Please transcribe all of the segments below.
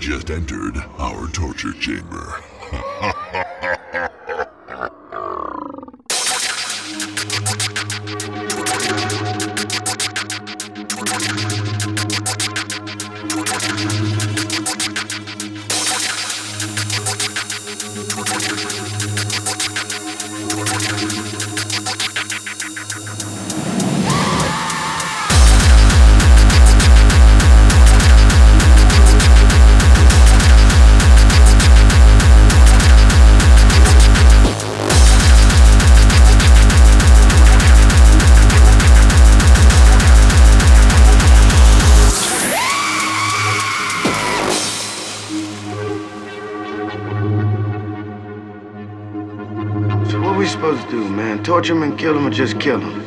You've just entered our torture chamber. kill him or just kill him.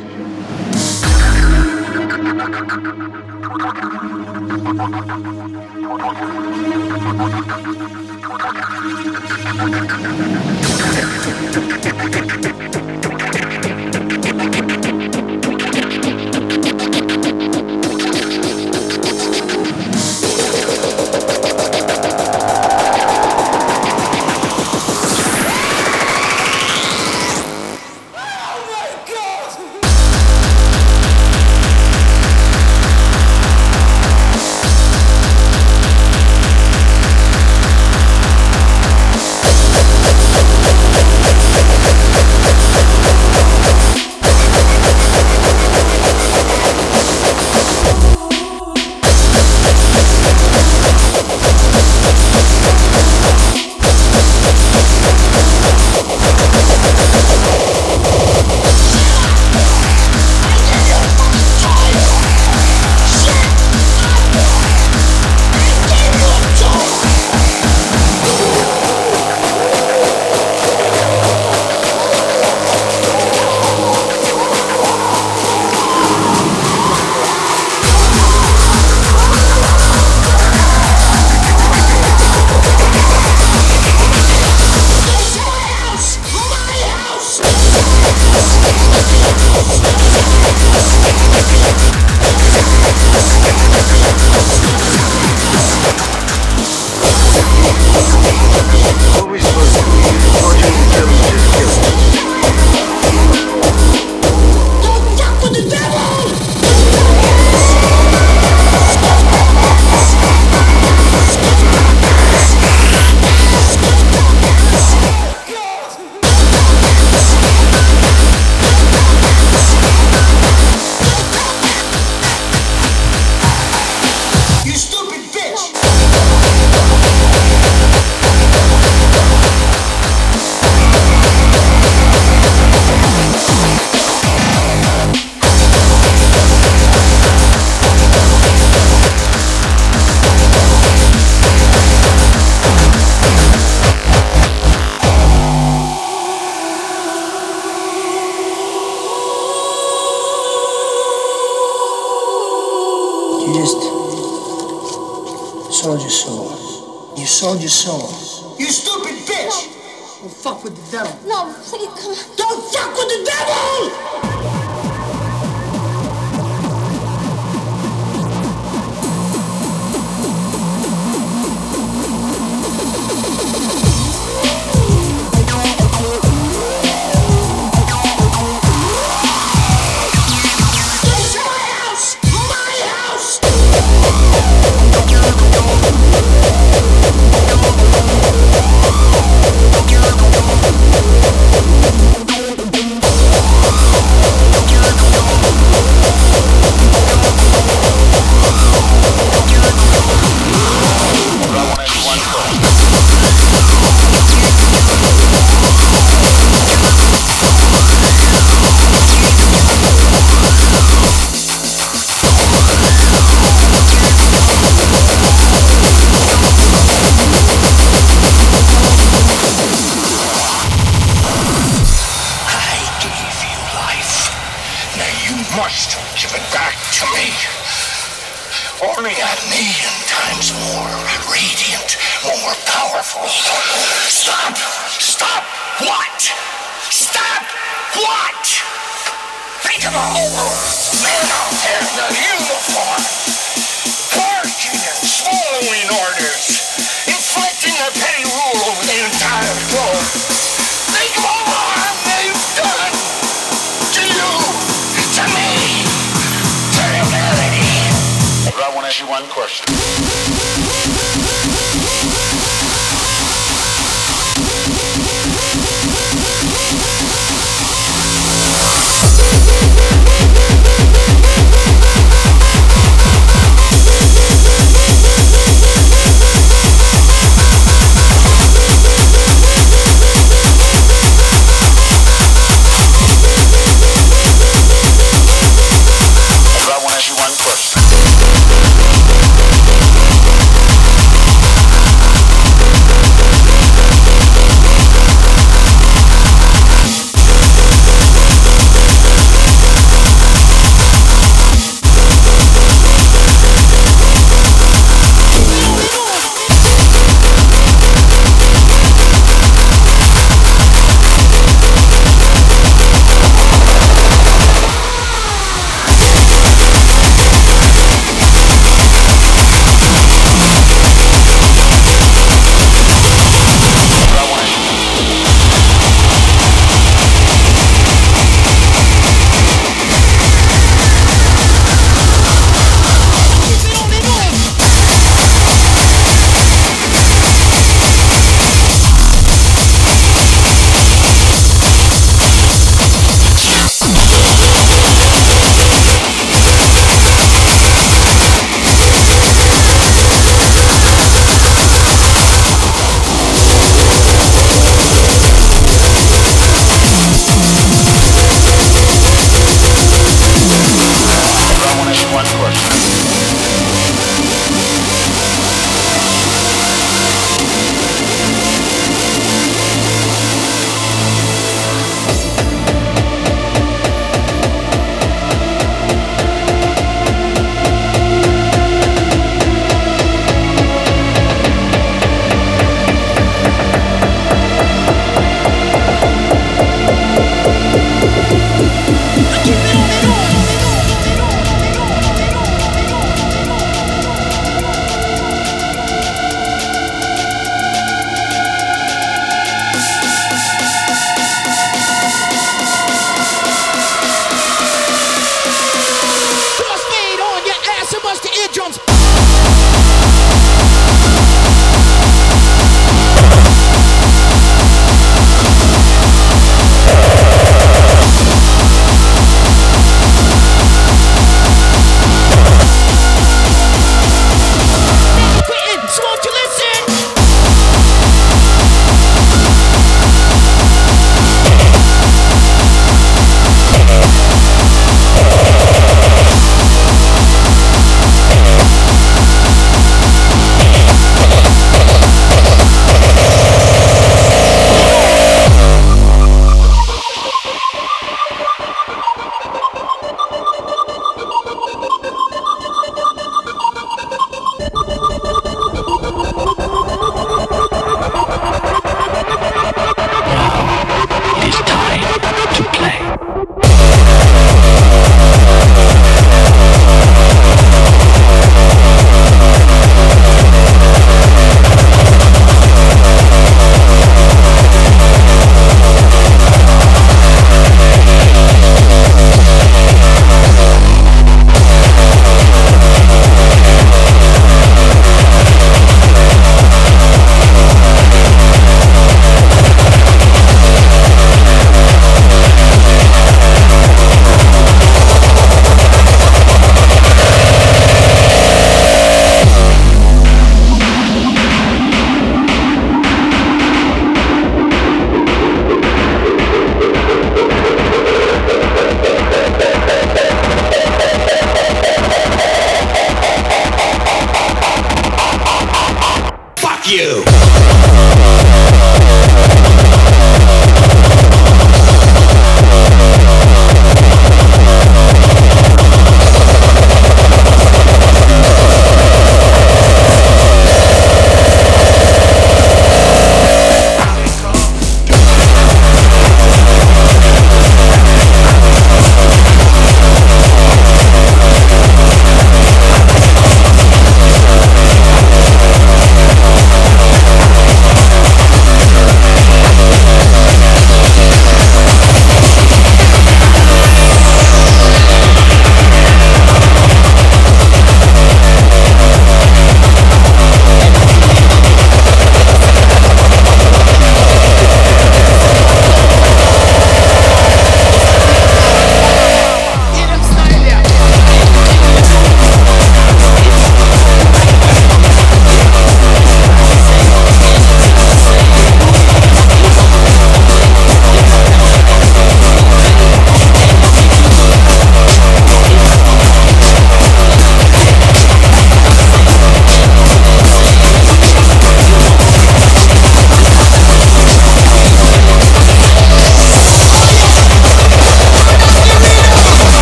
fuck with the devil. No, please come. one question.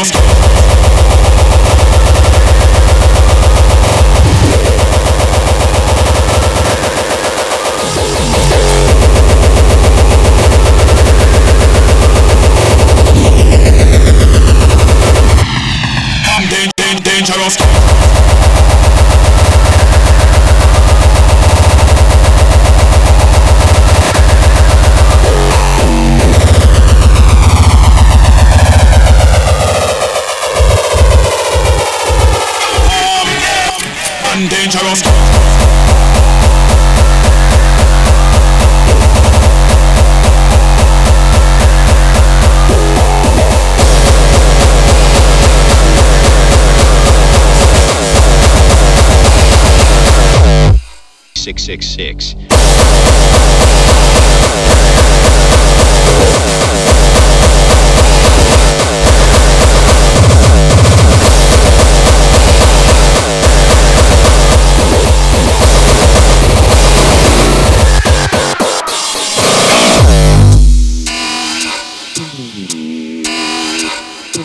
Let's go.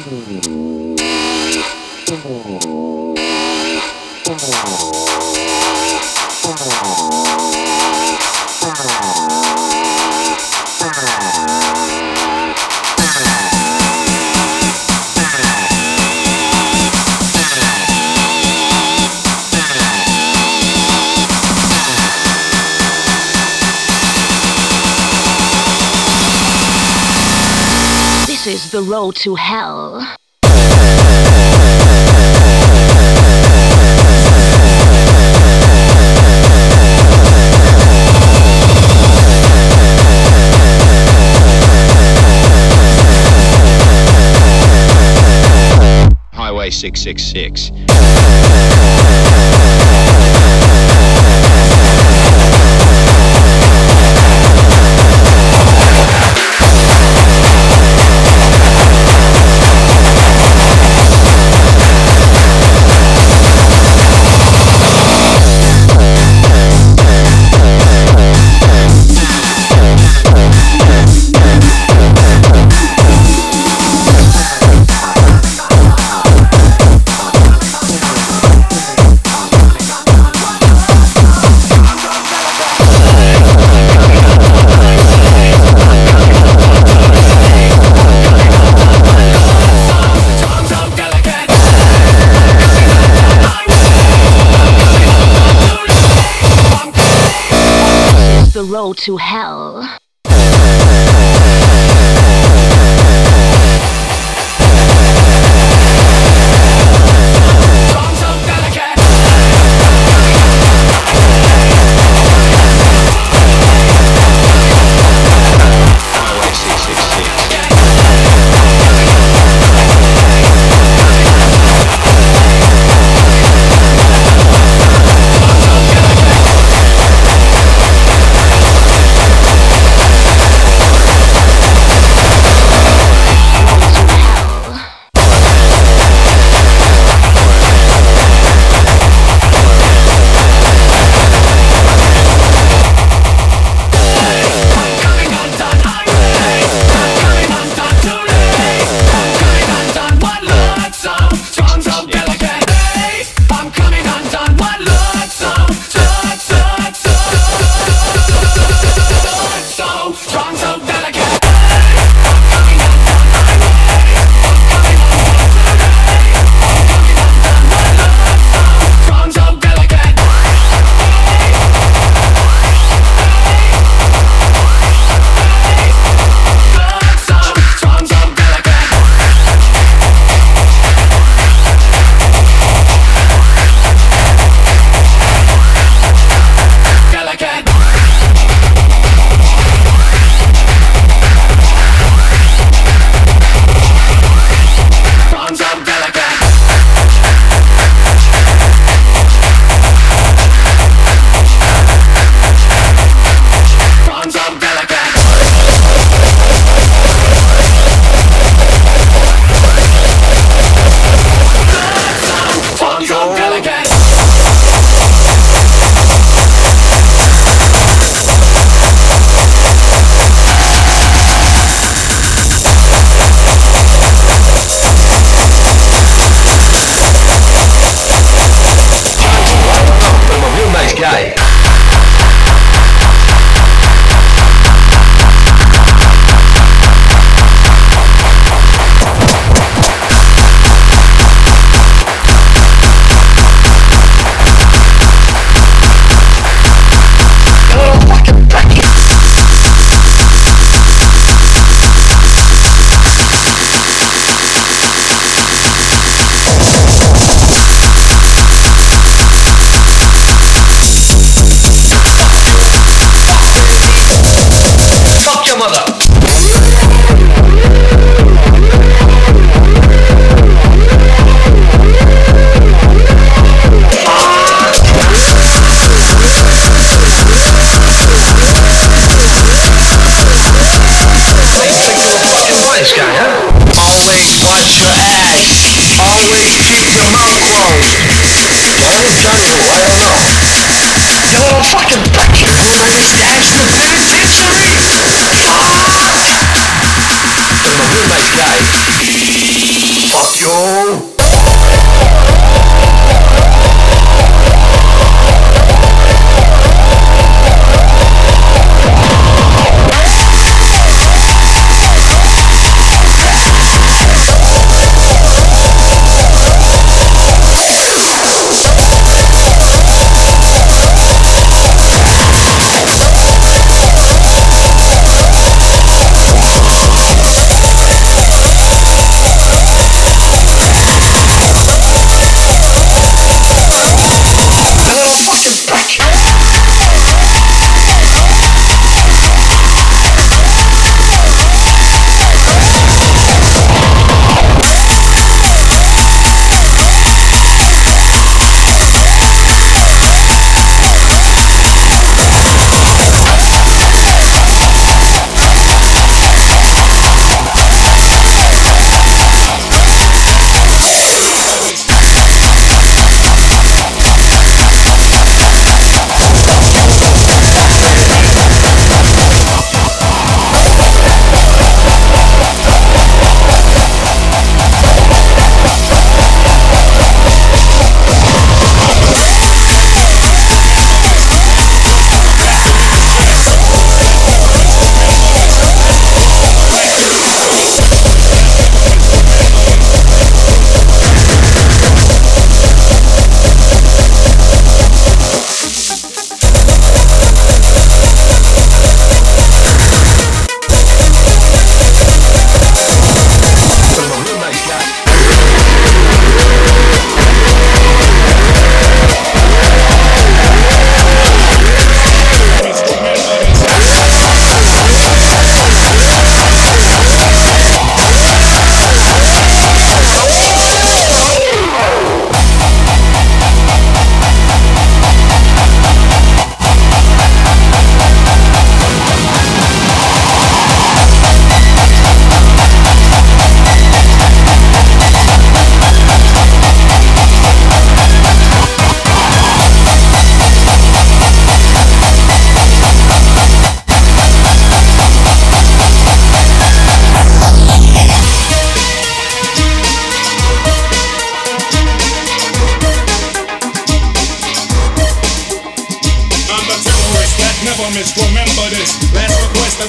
Thank you. The road to hell. Highway 666. Road to hell.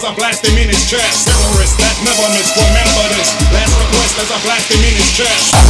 I blast him in his chest. Terrorist that never miss, remember this. Last request as I blast him in his chest.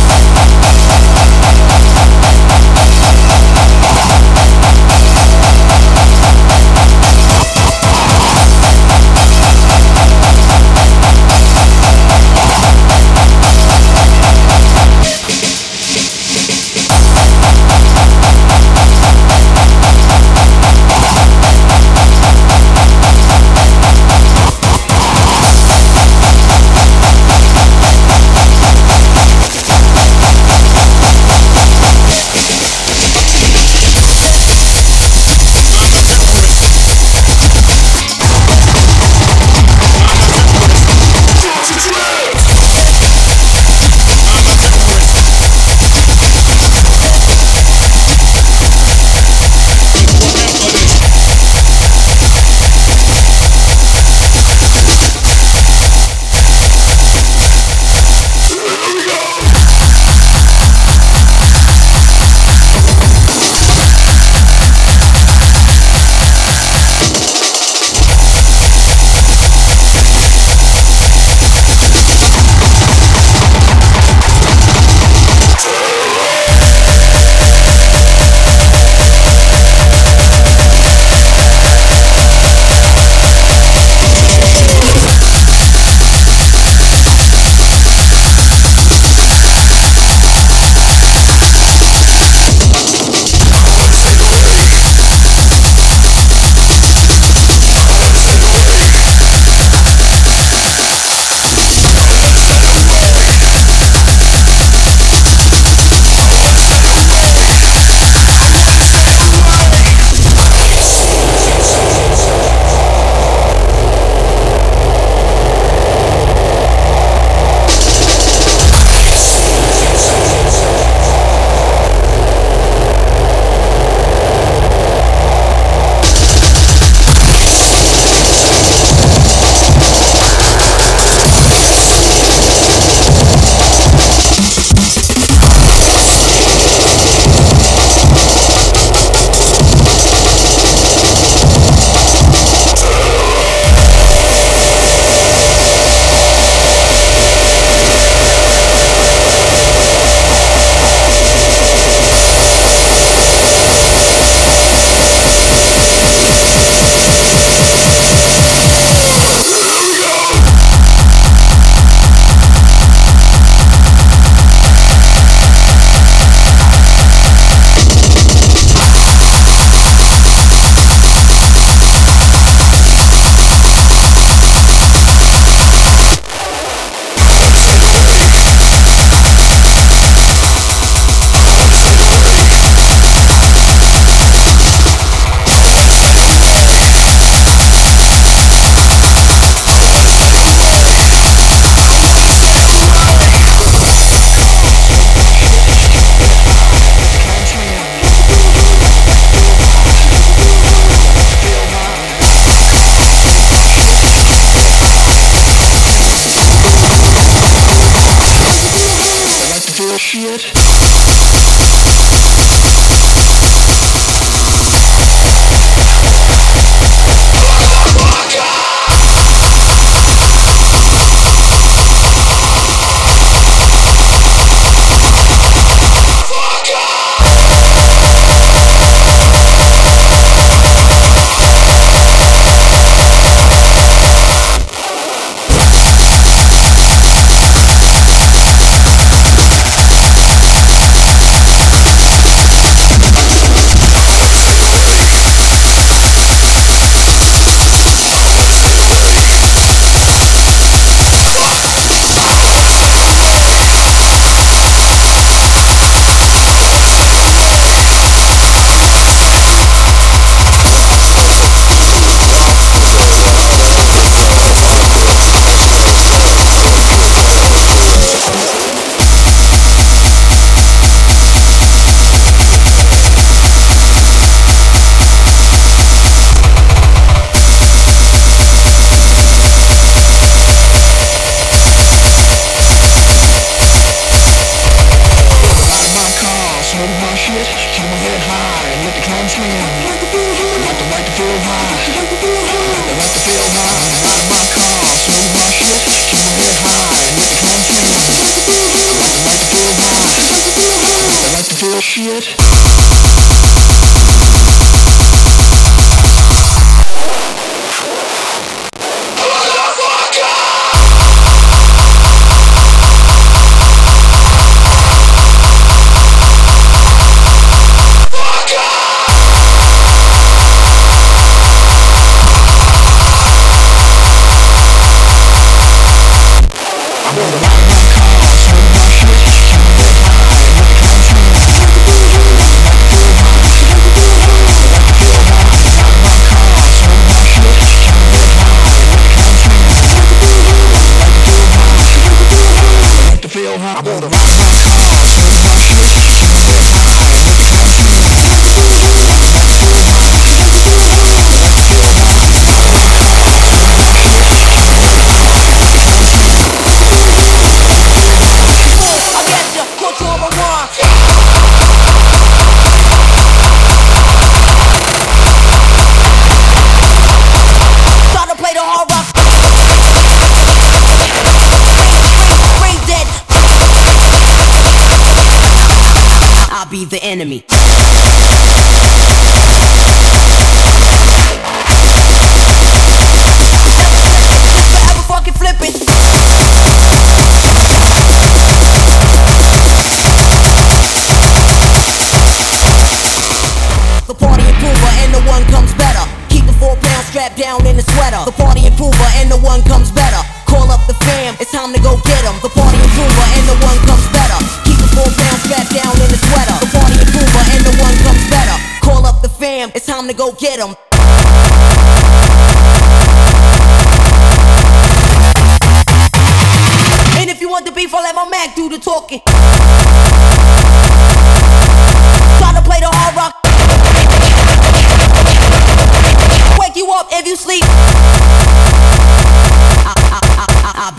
I'm on. the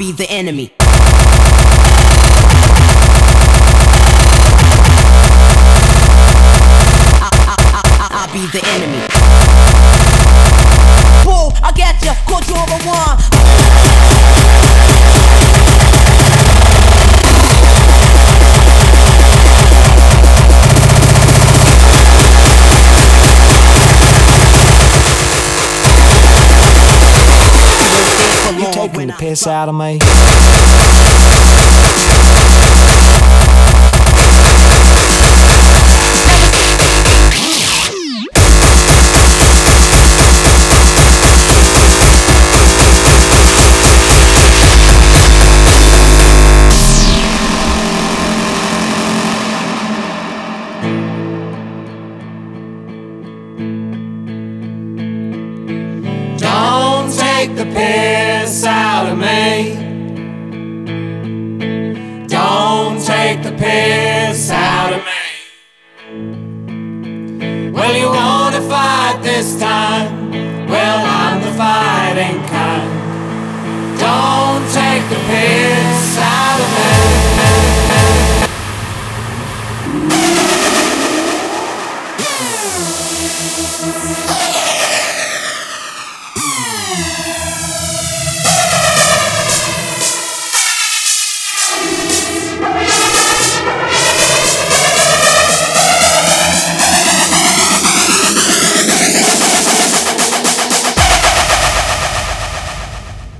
be the enemy. this out of me.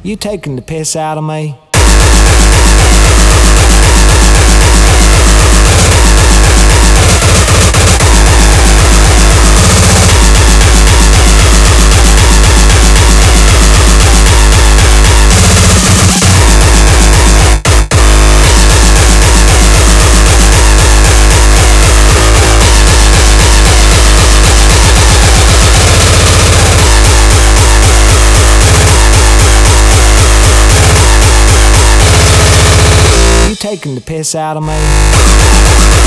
You taking the piss out of me? taking the piss out of me.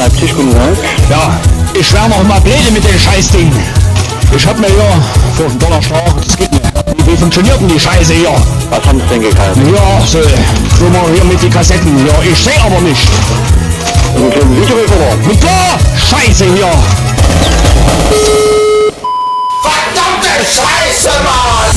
Leipzig, guten Tag. Ja, ich wär noch mal blöde mit dem Scheißding. Ich hab mir ja für einen Donnerstag, das geht nicht. Wie, funktioniert denn die Scheiße hier? Was haben Sie denn gekauft? Ja, so, guck mal hier mit den Kassetten. Ja, ich seh aber nicht. Einen kleinen Videorekorder. Mit klar, Scheiße hier. Verdammte Scheiße, Mann!